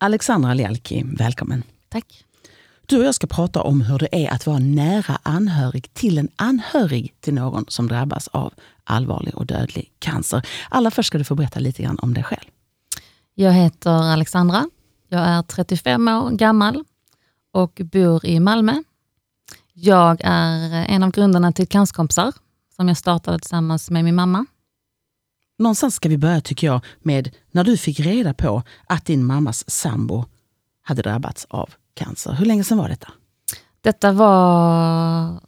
Alexandra Lialki, välkommen. Tack. Du och jag ska prata om hur det är att vara nära anhörig till en anhörig till någon som drabbas av allvarlig och dödlig cancer. Allra först ska du få berätta lite grann om dig själv. Jag heter Alexandra. Jag är 35 år gammal och bor i Malmö. Jag är en av grundarna till Cancerkompisar som jag startade tillsammans med min mamma. Någonstans ska vi börja tycker jag med när du fick reda på att din mammas sambo hade drabbats av cancer. Hur länge sedan var detta? Detta var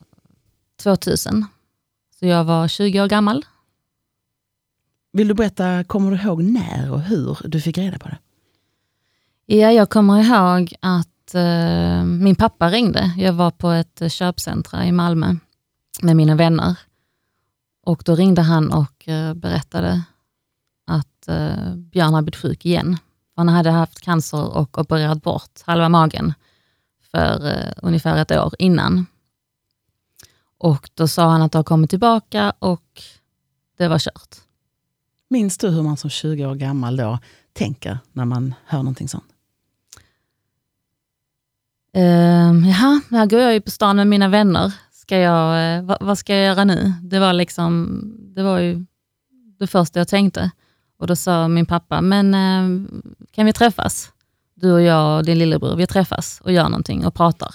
2000. Så jag var 20 år gammal. Vill du berätta, kommer du ihåg när och hur du fick reda på det? Ja, jag kommer ihåg att eh, min pappa ringde. Jag var på ett köpcentra i Malmö med mina vänner. Och Då ringde han och eh, berättade att eh, Björn hade blivit sjuk igen. Han hade haft cancer och opererat bort halva magen för eh, ungefär ett år innan. Och Då sa han att det har kommit tillbaka och det var kört. Minns du hur man som 20 år gammal då tänker när man hör någonting sånt? Uh, jaha, här går jag ju på stan med mina vänner. Ska jag, uh, vad, vad, ska jag göra nu? Det var, liksom, det var ju det första jag tänkte. Och Då sa min pappa, men uh, kan vi träffas? Du och jag och din lillebror, vi träffas och gör någonting och pratar.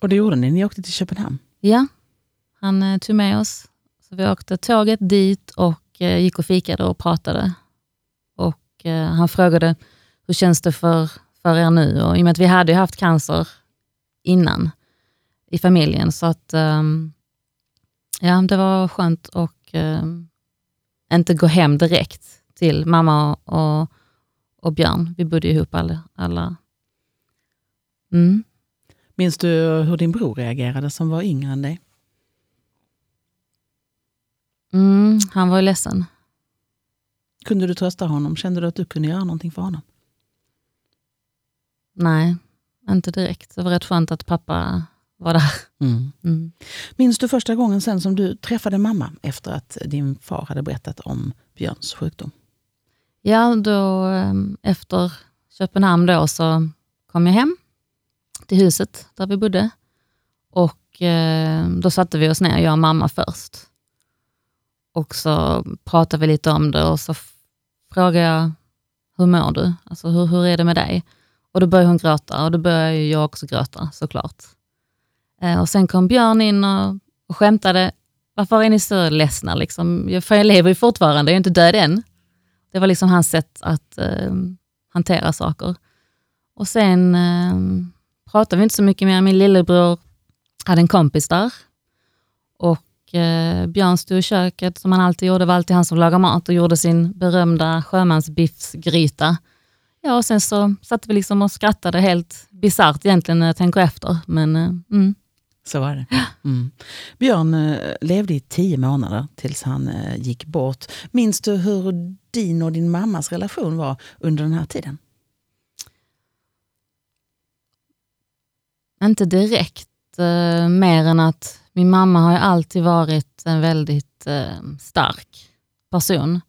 Och det gjorde ni? Ni åkte till Köpenhamn? Ja, han uh, tog med oss. Så Vi åkte tåget dit och gick och fikade och pratade. Och Han frågade, hur känns det för för er nu. Och I och med att vi hade haft cancer innan i familjen, så att um, ja, det var skönt att um, inte gå hem direkt till mamma och, och Björn. Vi bodde ihop alla. alla. Mm. Minns du hur din bror reagerade som var yngre än dig? Mm, han var ledsen. Kunde du trösta honom? Kände du att du kunde göra någonting för honom? Nej, inte direkt. Det var rätt skönt att pappa var där. Mm. Mm. Minns du första gången sen som du träffade mamma efter att din far hade berättat om Björns sjukdom? Ja, då, ehm, efter Köpenhamn då så kom jag hem till huset där vi bodde. Och eh, Då satte vi oss ner, jag och mamma först. Och så pratade vi lite om det och så frågade jag, hur mår du? Alltså, hur, hur är det med dig? Och då började hon gråta och då började jag också gråta såklart. Eh, och Sen kom Björn in och, och skämtade. Varför är ni så ledsna? Liksom? För jag lever ju fortfarande, jag är inte död än. Det var liksom hans sätt att eh, hantera saker. Och Sen eh, pratade vi inte så mycket mer. Min lillebror hade en kompis där. Och eh, Björn stod i köket som han alltid gjorde. Det var alltid han som lagade mat och gjorde sin berömda sjömansbiffsgryta Ja, och sen så satt vi liksom och skrattade helt bisarrt egentligen när jag tänker efter. Men, eh, mm. Så var det. Mm. Björn eh, levde i tio månader tills han eh, gick bort. Minns du hur din och din mammas relation var under den här tiden? Inte direkt, eh, mer än att min mamma har alltid varit en väldigt eh, stark person.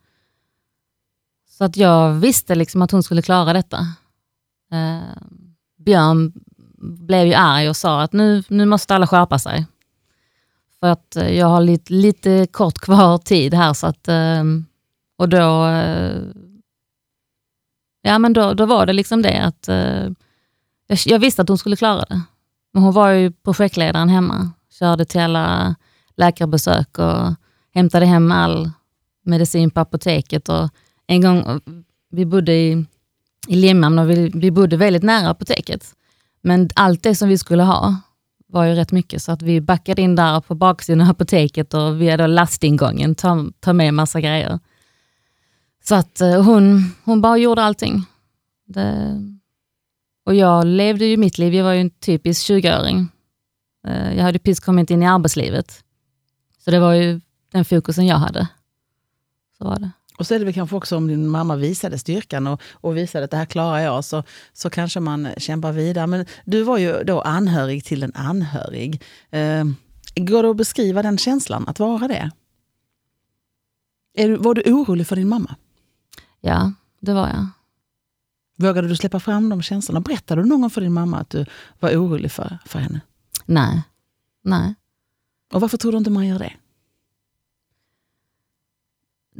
Så att jag visste liksom att hon skulle klara detta. Eh, Björn blev ju arg och sa att nu, nu måste alla skärpa sig. För att eh, jag har lite, lite kort kvar tid här. Så att, ehm, och då, eh, ja, men då, då var det liksom det att eh, jag, jag, visste att hon skulle klara det. Men hon var ju projektledaren hemma. Körde till alla läkarbesök och hämtade hem all medicin på apoteket. Och en gång, vi bodde i, i Limhamn och vi, vi bodde väldigt nära apoteket. Men allt det som vi skulle ha var ju rätt mycket, så att vi backade in där på baksidan av apoteket och via då lastingången ta, ta med massa grejer. Så att eh, hon, hon bara gjorde allting. Det, och jag levde ju mitt liv, jag var ju en typisk 20-åring. Eh, jag hade precis kommit in i arbetslivet. Så det var ju den fokusen jag hade. Så var det. Och så är det väl kanske också om din mamma visade styrkan och, och visade att det här klarar jag, så, så kanske man kämpar vidare. Men du var ju då anhörig till en anhörig. Eh, går det att beskriva den känslan, att vara det? Är var du orolig för din mamma? Ja, det var jag. Vågade du släppa fram de känslorna? Berättade du någon gång för din mamma att du var orolig för, för henne? Nej. Nej. Och varför tror du inte man gör det?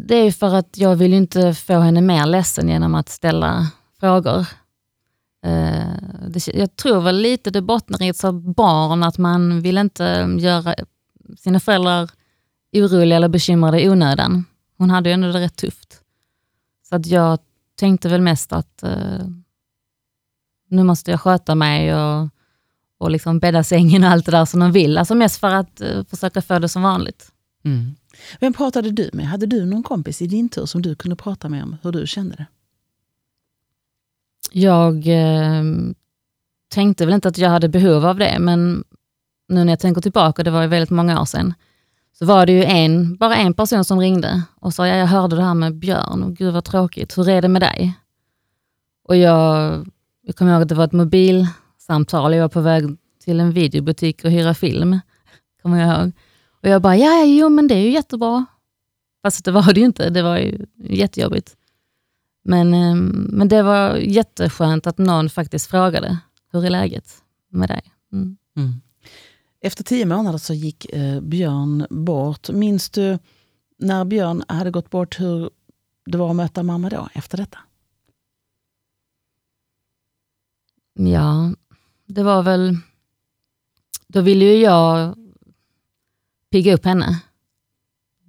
Det är för att jag vill inte få henne mer ledsen genom att ställa frågor. Eh, jag tror väl lite det bottnar i ett barn, att man vill inte göra sina föräldrar oroliga eller bekymrade i onödan. Hon hade ju ändå det rätt tufft. Så att jag tänkte väl mest att eh, nu måste jag sköta mig och, och liksom bädda sängen och allt det där som de vill. Alltså mest för att eh, försöka få det som vanligt. Mm. Vem pratade du med? Hade du någon kompis i din tur som du kunde prata med om hur du kände det? Jag eh, tänkte väl inte att jag hade behov av det, men nu när jag tänker tillbaka, det var ju väldigt många år sedan, så var det ju en, bara en person som ringde och sa, ja, jag hörde det här med Björn och gud vad tråkigt, hur är det med dig? Och jag, jag kommer ihåg att det var ett mobilsamtal, jag var på väg till en videobutik och hyra film, kommer jag ihåg. Och jag bara, ja, jo men det är ju jättebra. Fast det var det ju inte, det var ju jättejobbigt. Men, ehm, men det var jätteskönt att någon faktiskt frågade, hur är läget med dig? Mm. Mm. Efter tio månader så gick eh, Björn bort. Minns du när Björn hade gått bort hur det var att möta mamma då, efter detta? Ja, det var väl... Då ville ju jag pigga upp henne.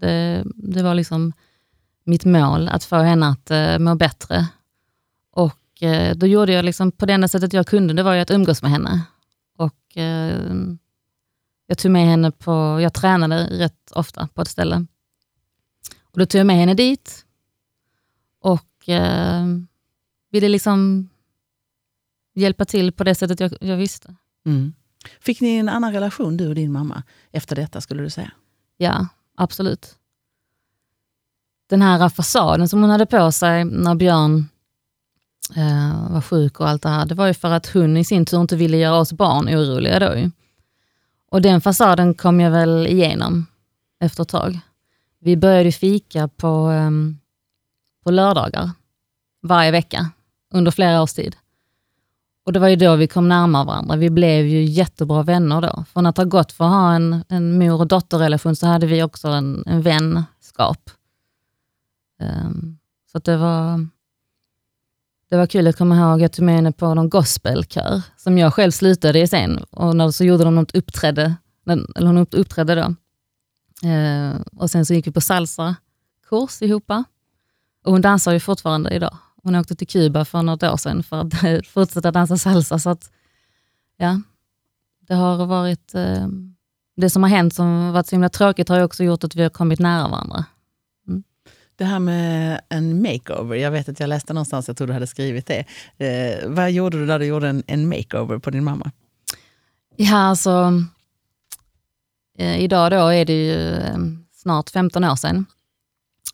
Det, det var liksom mitt mål, att få henne att uh, må bättre. Och uh, då gjorde jag liksom, på det enda sättet jag kunde, det var ju att umgås med henne. Och uh, jag tog med henne på, jag tränade rätt ofta på ett ställe. Och då tog jag med henne dit och eh, ville liksom hjälpa till på det sättet jag, jag visste. Mm. Fick ni en annan relation, du och din mamma, efter detta skulle du säga? Ja, absolut. Den här fasaden som hon hade på sig när Björn eh, var sjuk och allt det här, det var ju för att hon i sin tur inte ville göra oss barn oroliga då. Ju. Och den fasaden kom jag väl igenom efter ett tag. Vi började fika på, eh, på lördagar varje vecka under flera års tid. Och det var ju då vi kom närmare varandra. Vi blev ju jättebra vänner då. Från att ha gått för att ha en, en mor och dotterrelation så hade vi också en, en vänskap. Um, så det var, det var kul att komma ihåg, jag tog med henne på någon gospelkör som jag själv slutade i sen. Och när, så gjorde de något uppträdde, eller hon uppträdde då. Eh, och sen så gick vi på salsa-kurs ihop. Och hon dansar ju fortfarande idag. Hon åkte till Kuba för något år sedan för att fortsätta dansa salsa. Så att, ja, det har varit... Eh, det som har hänt som varit så himla tråkigt har också gjort att vi har kommit nära varandra. Det här med en makeover, jag vet att jag läste någonstans, jag tror du hade skrivit det. Eh, vad gjorde du när du gjorde en, en makeover på din mamma? Ja, alltså eh, idag då är det ju eh, snart 15 år sedan.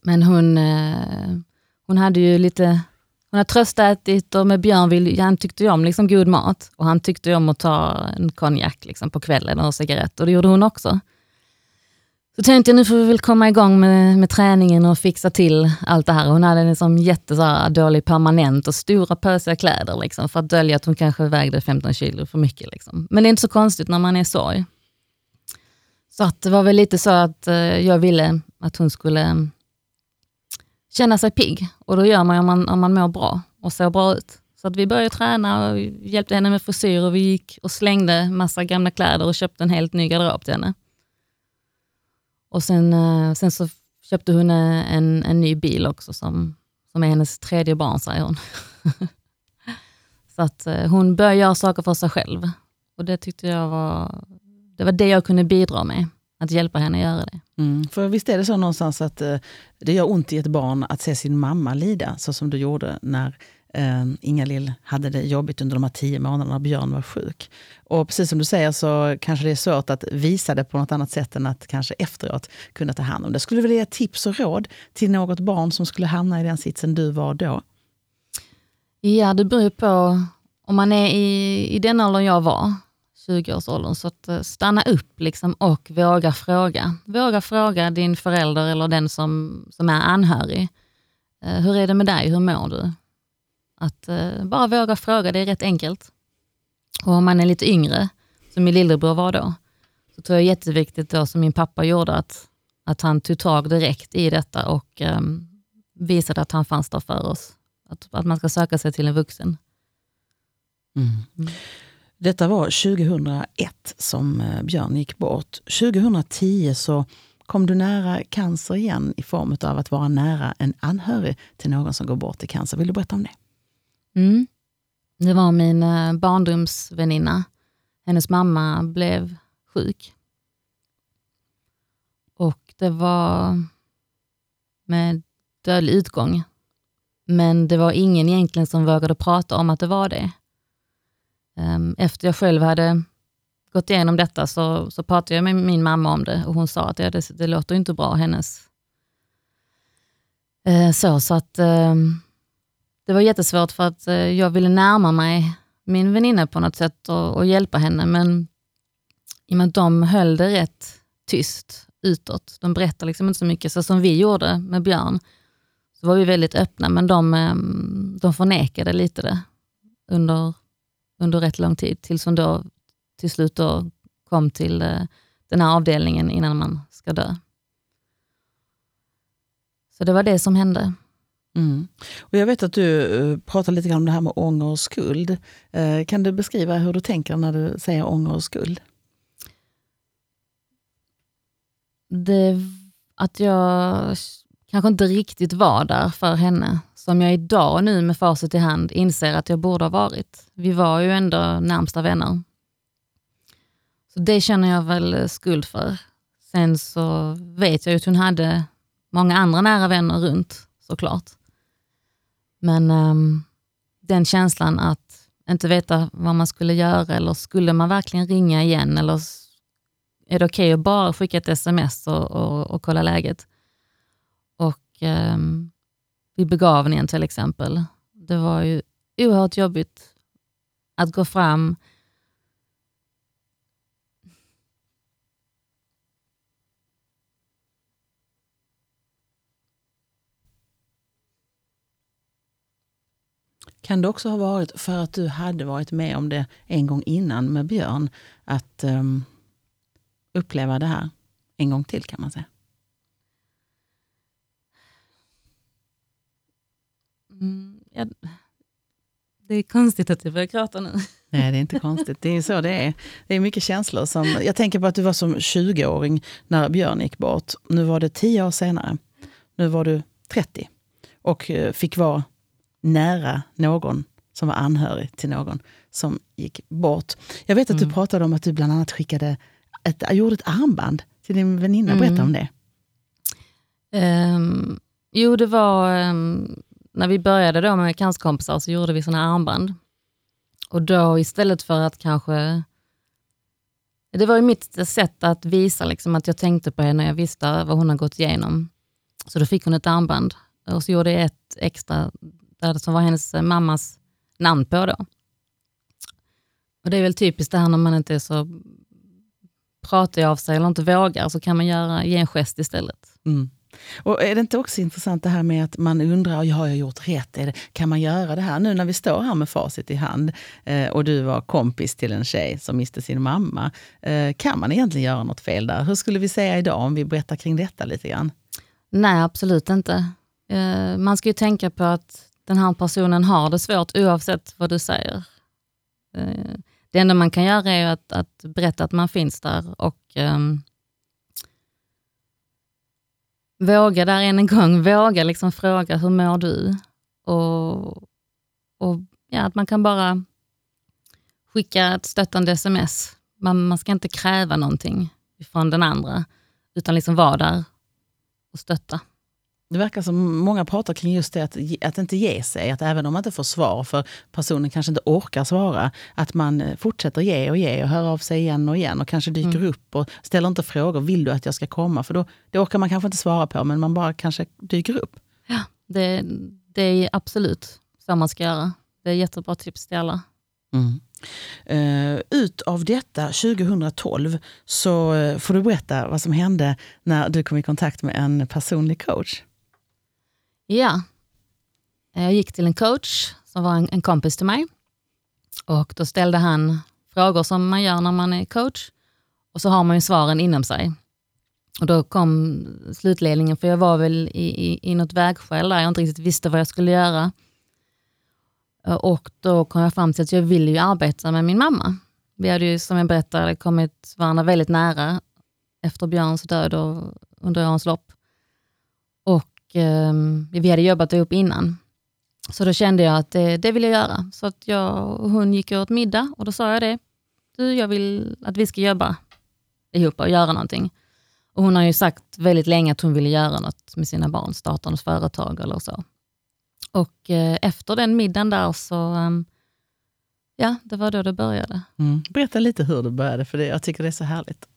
Men hon, eh, hon hade ju lite, hon har tröstätit och med Björn vill, han tyckte ju om liksom god mat och han tyckte om att ta en konjak liksom på kvällen och cigarett och det gjorde hon också. Så tänkte jag nu får vi väl komma igång med, med träningen och fixa till allt det här. Hon hade en liksom jättedålig dålig permanent och stora pösiga kläder liksom, för att dölja att hon kanske vägde 15 kilo för mycket. Liksom. Men det är inte så konstigt när man är sorg. Så att det var väl lite så att eh, jag ville att hon skulle känna sig pigg. Och då gör man ju om man, om man mår bra och ser bra ut. Så att vi började träna och hjälpte henne med frisyr och vi gick och slängde massa gamla kläder och köpte en helt ny garderob till henne. Och sen, eh, sen så köpte hon eh, en, en ny bil också som, som är hennes tredje barn, säger hon. så att eh, hon började göra saker för sig själv. Och det tyckte jag var det, var det jag kunde bidra med, att hjälpa henne att göra det. Mm, för visst är det så någonstans att det gör ont i ett barn att se sin mamma lida, så som du gjorde när eh, Inga-Lill hade det jobbigt under de här tio månaderna Björn var sjuk. Och precis som du säger så kanske det är svårt att visa det på något annat sätt än att kanske efteråt kunna ta hand om det. Skulle du vilja ge tips och råd till något barn som skulle hamna i den sitsen du var då? Ja, det beror på om man är i, i den åldern jag var, 20-årsåldern, så att eh, stanna upp liksom och våga fråga. Våga fråga din förälder eller den som, som är anhörig. Eh, hur är det med dig? Hur mår du? Att eh, bara våga fråga, det är rätt enkelt. Och om man är lite yngre, som min lillebror var då, så tror jag det är jätteviktigt då som min pappa gjorde, att, att han tog tag direkt i detta och eh, visade att han fanns där för oss. Att, att man ska söka sig till en vuxen. Mm. Detta var 2001 som eh, Björn gick bort. 2010 så kom du nära cancer igen i form av att vara nära en anhörig till någon som går bort i cancer. Vill du berätta om det? Mm. Det var min eh, barndomsväninna. Hennes mamma blev sjuk. Och det var med dödlig utgång. Men det var ingen egentligen som vågade prata om att det var det. Ehm, efter jag själv hade gått igenom detta så, så pratade jag med min mamma om det och hon sa att det, det, det låter inte bra, hennes... Eh, så, så att ehm, det var jättesvårt för att eh, jag ville närma mig min väninna på något sätt och, och hjälpa henne, men i och med att de höll det rätt tyst utåt, de berättade liksom inte så mycket, så som vi gjorde med Björn, så var vi väldigt öppna, men de, ehm, de förnekade lite det under, under rätt lång tid, tills hon då till slut då kom till eh, den här avdelningen innan man ska dö. Så det var det som hände. Mm. Och jag vet att du eh, pratar lite grann om det här med ånger och skuld. Eh, kan du beskriva hur du tänker när du säger ånger och skuld? Det, att jag kanske inte riktigt var där för henne, som jag idag nu med facit i hand inser att jag borde ha varit. Vi var ju ändå närmsta vänner. Så Det känner jag väl skuld för. Sen så vet jag ju att hon hade många andra nära vänner runt såklart. Men um, den känslan att inte veta vad man skulle göra eller skulle man verkligen ringa igen eller är det okej okay att bara skicka ett sms och, och, och kolla läget? Eh, vid begravningen till exempel, det var ju oerhört jobbigt att gå fram Kan det också ha varit för att du hade varit med om det en gång innan med Björn, att um, uppleva det här en gång till kan man säga? Det är konstigt att jag börjar gråta nu. Nej, det är inte konstigt. Det är så det är. Det är mycket känslor. Som, jag tänker på att du var som 20-åring när Björn gick bort. Nu var det 10 år senare. Nu var du 30 och eh, fick vara nära någon som var anhörig till någon som gick bort. Jag vet att mm. du pratade om att du bland annat skickade ett, gjorde ett armband till din väninna. Berätta mm. om det. Um, jo, det var um, när vi började då med cancerkompisar så gjorde vi såna armband. Och då istället för att kanske... Det var ju mitt sätt att visa liksom, att jag tänkte på henne, jag visste vad hon har gått igenom. Så då fick hon ett armband och så gjorde jag ett extra där som var hennes mammas namn på. Då. Och Det är väl typiskt det här när man inte är så pratig av sig eller inte vågar, så kan man göra, ge en gest istället. Mm. Och Är det inte också intressant det här med att man undrar, har jag gjort rätt? Är det, kan man göra det här? Nu när vi står här med facit i hand eh, och du var kompis till en tjej som miste sin mamma. Eh, kan man egentligen göra något fel där? Hur skulle vi säga idag om vi berättar kring detta lite grann? Nej, absolut inte. Eh, man ska ju tänka på att den här personen har det svårt oavsett vad du säger. Eh, det enda man kan göra är att, att berätta att man finns där och um, våga där än en gång, våga liksom fråga hur mår du? Och, och ja, att man kan bara skicka ett stöttande sms. Man, man ska inte kräva någonting från den andra, utan liksom vara där och stötta. Det verkar som många pratar kring just det att, att inte ge sig. Att även om man inte får svar, för personen kanske inte orkar svara, att man eh, fortsätter ge och ge och hör av sig igen och igen och kanske dyker mm. upp och ställer inte frågor. Vill du att jag ska komma? För då det orkar man kanske inte svara på, men man bara kanske dyker upp. Ja, det, det är absolut så man ska göra. Det är jättebra tips till alla. Mm. Uh, ut av detta 2012 så uh, får du berätta vad som hände när du kom i kontakt med en personlig coach. Ja. Eh, jag gick till en coach som var en, en kompis till mig. Och Då ställde han frågor som man gör när man är coach. Och så har man ju svaren inom sig. Och Då kom slutledningen, för jag var väl i, i, i något vägskäl där jag inte riktigt visste vad jag skulle göra. Eh, och Då kom jag fram till att jag ville ju arbeta med min mamma. Vi hade ju som jag berättade kommit varandra väldigt nära efter Björns död och under årens lopp. Och eh, Vi hade jobbat ihop innan. Så då kände jag att det, det vill jag göra. Så att jag och hon gick åt middag och då sa jag det. Du, jag vill att vi ska jobba ihop och göra någonting. Och hon har ju sagt väldigt länge att hon ville göra något med sina barn, starta något företag eller så. Och eh, efter den middagen där så, eh, ja, det var då det började. Mm. Berätta lite hur det började, för det, jag tycker det är så härligt.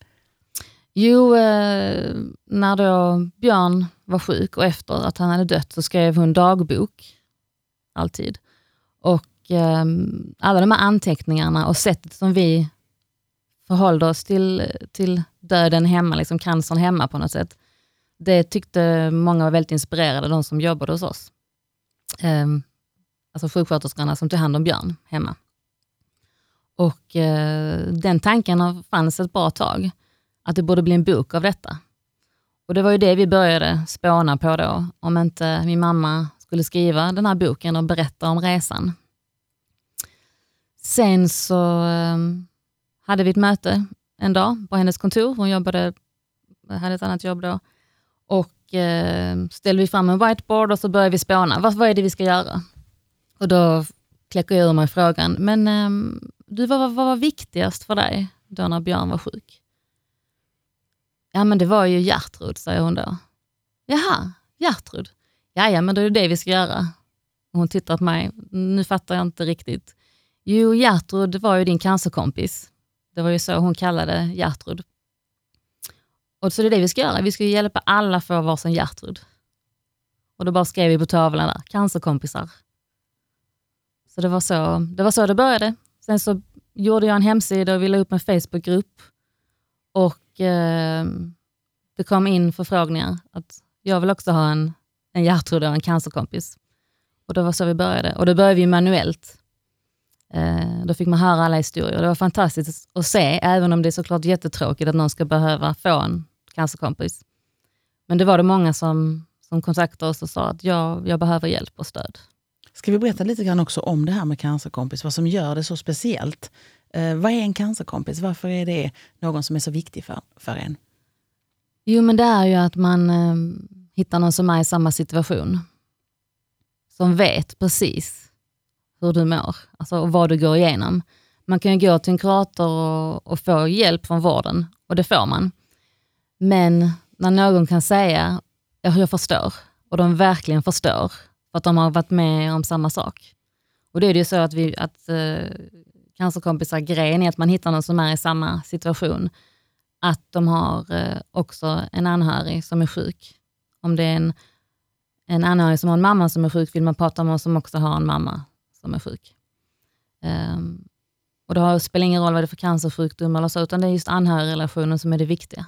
Jo, eh, när då Björn var sjuk och efter att han hade dött så skrev hon dagbok, alltid. Och eh, alla de här anteckningarna och sättet som vi förhåller oss till, till döden hemma, liksom cancern hemma på något sätt. Det tyckte många var väldigt inspirerade, de som jobbade hos oss. Eh, alltså sjuksköterskorna som tog hand om Björn hemma. Och eh, Den tanken fanns ett bra tag att det borde bli en bok av detta. Och Det var ju det vi började spåna på då, om inte min mamma skulle skriva den här boken och berätta om resan. Sen så ehm, hade vi ett möte en dag på hennes kontor. Hon jobbade, hade ett annat jobb då. Och ehm, ställde vi fram en whiteboard och så började vi spåna. Vad, vad är det vi ska göra? Och då kläcker jag ur mig frågan, men ehm, du, vad, vad var viktigast för dig då när Björn var sjuk? Ja, men det var ju Gertrud, säger hon då. Jaha, Gertrud. Ja, ja, men då är det det vi ska göra. hon tittar på mig. Nu fattar jag inte riktigt. Jo, Gertrud var ju din cancerkompis. Det var ju så hon kallade Gertrud. Och så det är det vi ska göra. Vi ska hjälpa alla få varsin Gertrud. Och då bara skrev vi på tavlan där, cancerkompisar. Så det var så det, var så det började. Sen så gjorde jag en hemsida och vi upp en Facebookgrupp. Och eh, det kom in förfrågningar att jag vill också ha en, en Gertrud och en cancerkompis. Och det var så vi började. Och då började vi manuellt. Eh, då fick man höra alla historier. Det var fantastiskt att se, även om det är såklart jättetråkigt att någon ska behöva få en cancerkompis. Men det var det många som, som kontaktade oss och sa att jag, jag behöver hjälp och stöd. Ska vi berätta lite grann också om det här med cancerkompis, vad som gör det så speciellt? Eh, vad är en cancerkompis? Varför är det någon som är så viktig för, för en? Jo, men det är ju att man eh, hittar någon som är i samma situation. Som vet precis hur du mår alltså, och vad du går igenom. Man kan ju gå till en kurator och, och få hjälp från vården och det får man. Men när någon kan säga att jag förstår och de verkligen förstår för att de har varit med om samma sak. Och då är det ju så att, vi, att eh, cancerkompisar, grejen är att man hittar någon som är i samma situation. Att de har eh, också en anhörig som är sjuk. Om det är en, en anhörig som har en mamma som är sjuk, vill man prata med någon som också har en mamma som är sjuk. Um, och Det spelar ingen roll vad det är för cancersjukdom eller så, utan det är just anhörigrelationen som är det viktiga.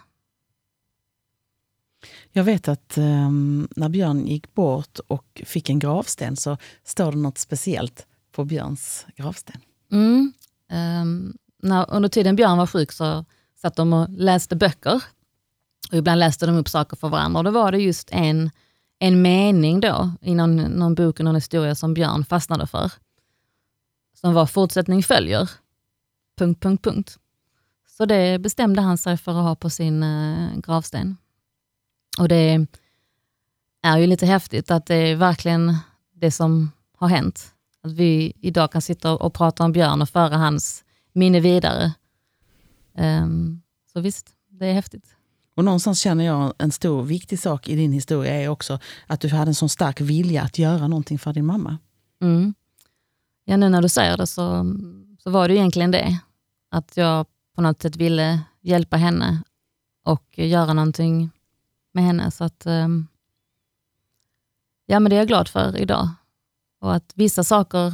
Jag vet att um, när Björn gick bort och fick en gravsten så står det något speciellt på Björns gravsten. Mm. Um, när, under tiden Björn var sjuk så satt de och läste böcker. Och ibland läste de upp saker för varandra. Och då var det just en, en mening då, i någon, någon bok och någon historia som Björn fastnade för. Som var fortsättning följer. Punkt, punkt, punkt. Så det bestämde han sig för att ha på sin uh, gravsten. Och det är ju lite häftigt att det är verkligen det som har hänt. Att vi idag kan sitta och prata om Björn och föra hans minne vidare. Um, så visst, det är häftigt. Och någonstans känner jag en stor viktig sak i din historia är också att du hade en sån stark vilja att göra någonting för din mamma. Mm. Ja, nu när du säger det så, så var det egentligen det. Att jag på något sätt ville hjälpa henne och göra någonting med henne. Så att, um, ja, men det är jag glad för idag. Och att vissa saker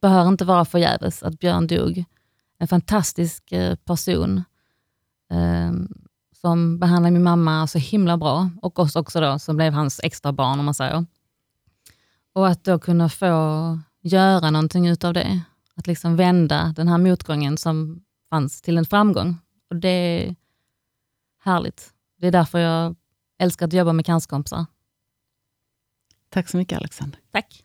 behöver inte vara förgäves. Att Björn dog. En fantastisk eh, person eh, som behandlade min mamma så himla bra och oss också då, som blev hans extra barn om man säger. Och att då kunna få göra någonting utav det. Att liksom vända den här motgången som fanns till en framgång. Och Det är härligt. Det är därför jag älskar att jobba med cancerkompisar. Tack så mycket Alexander. Tack.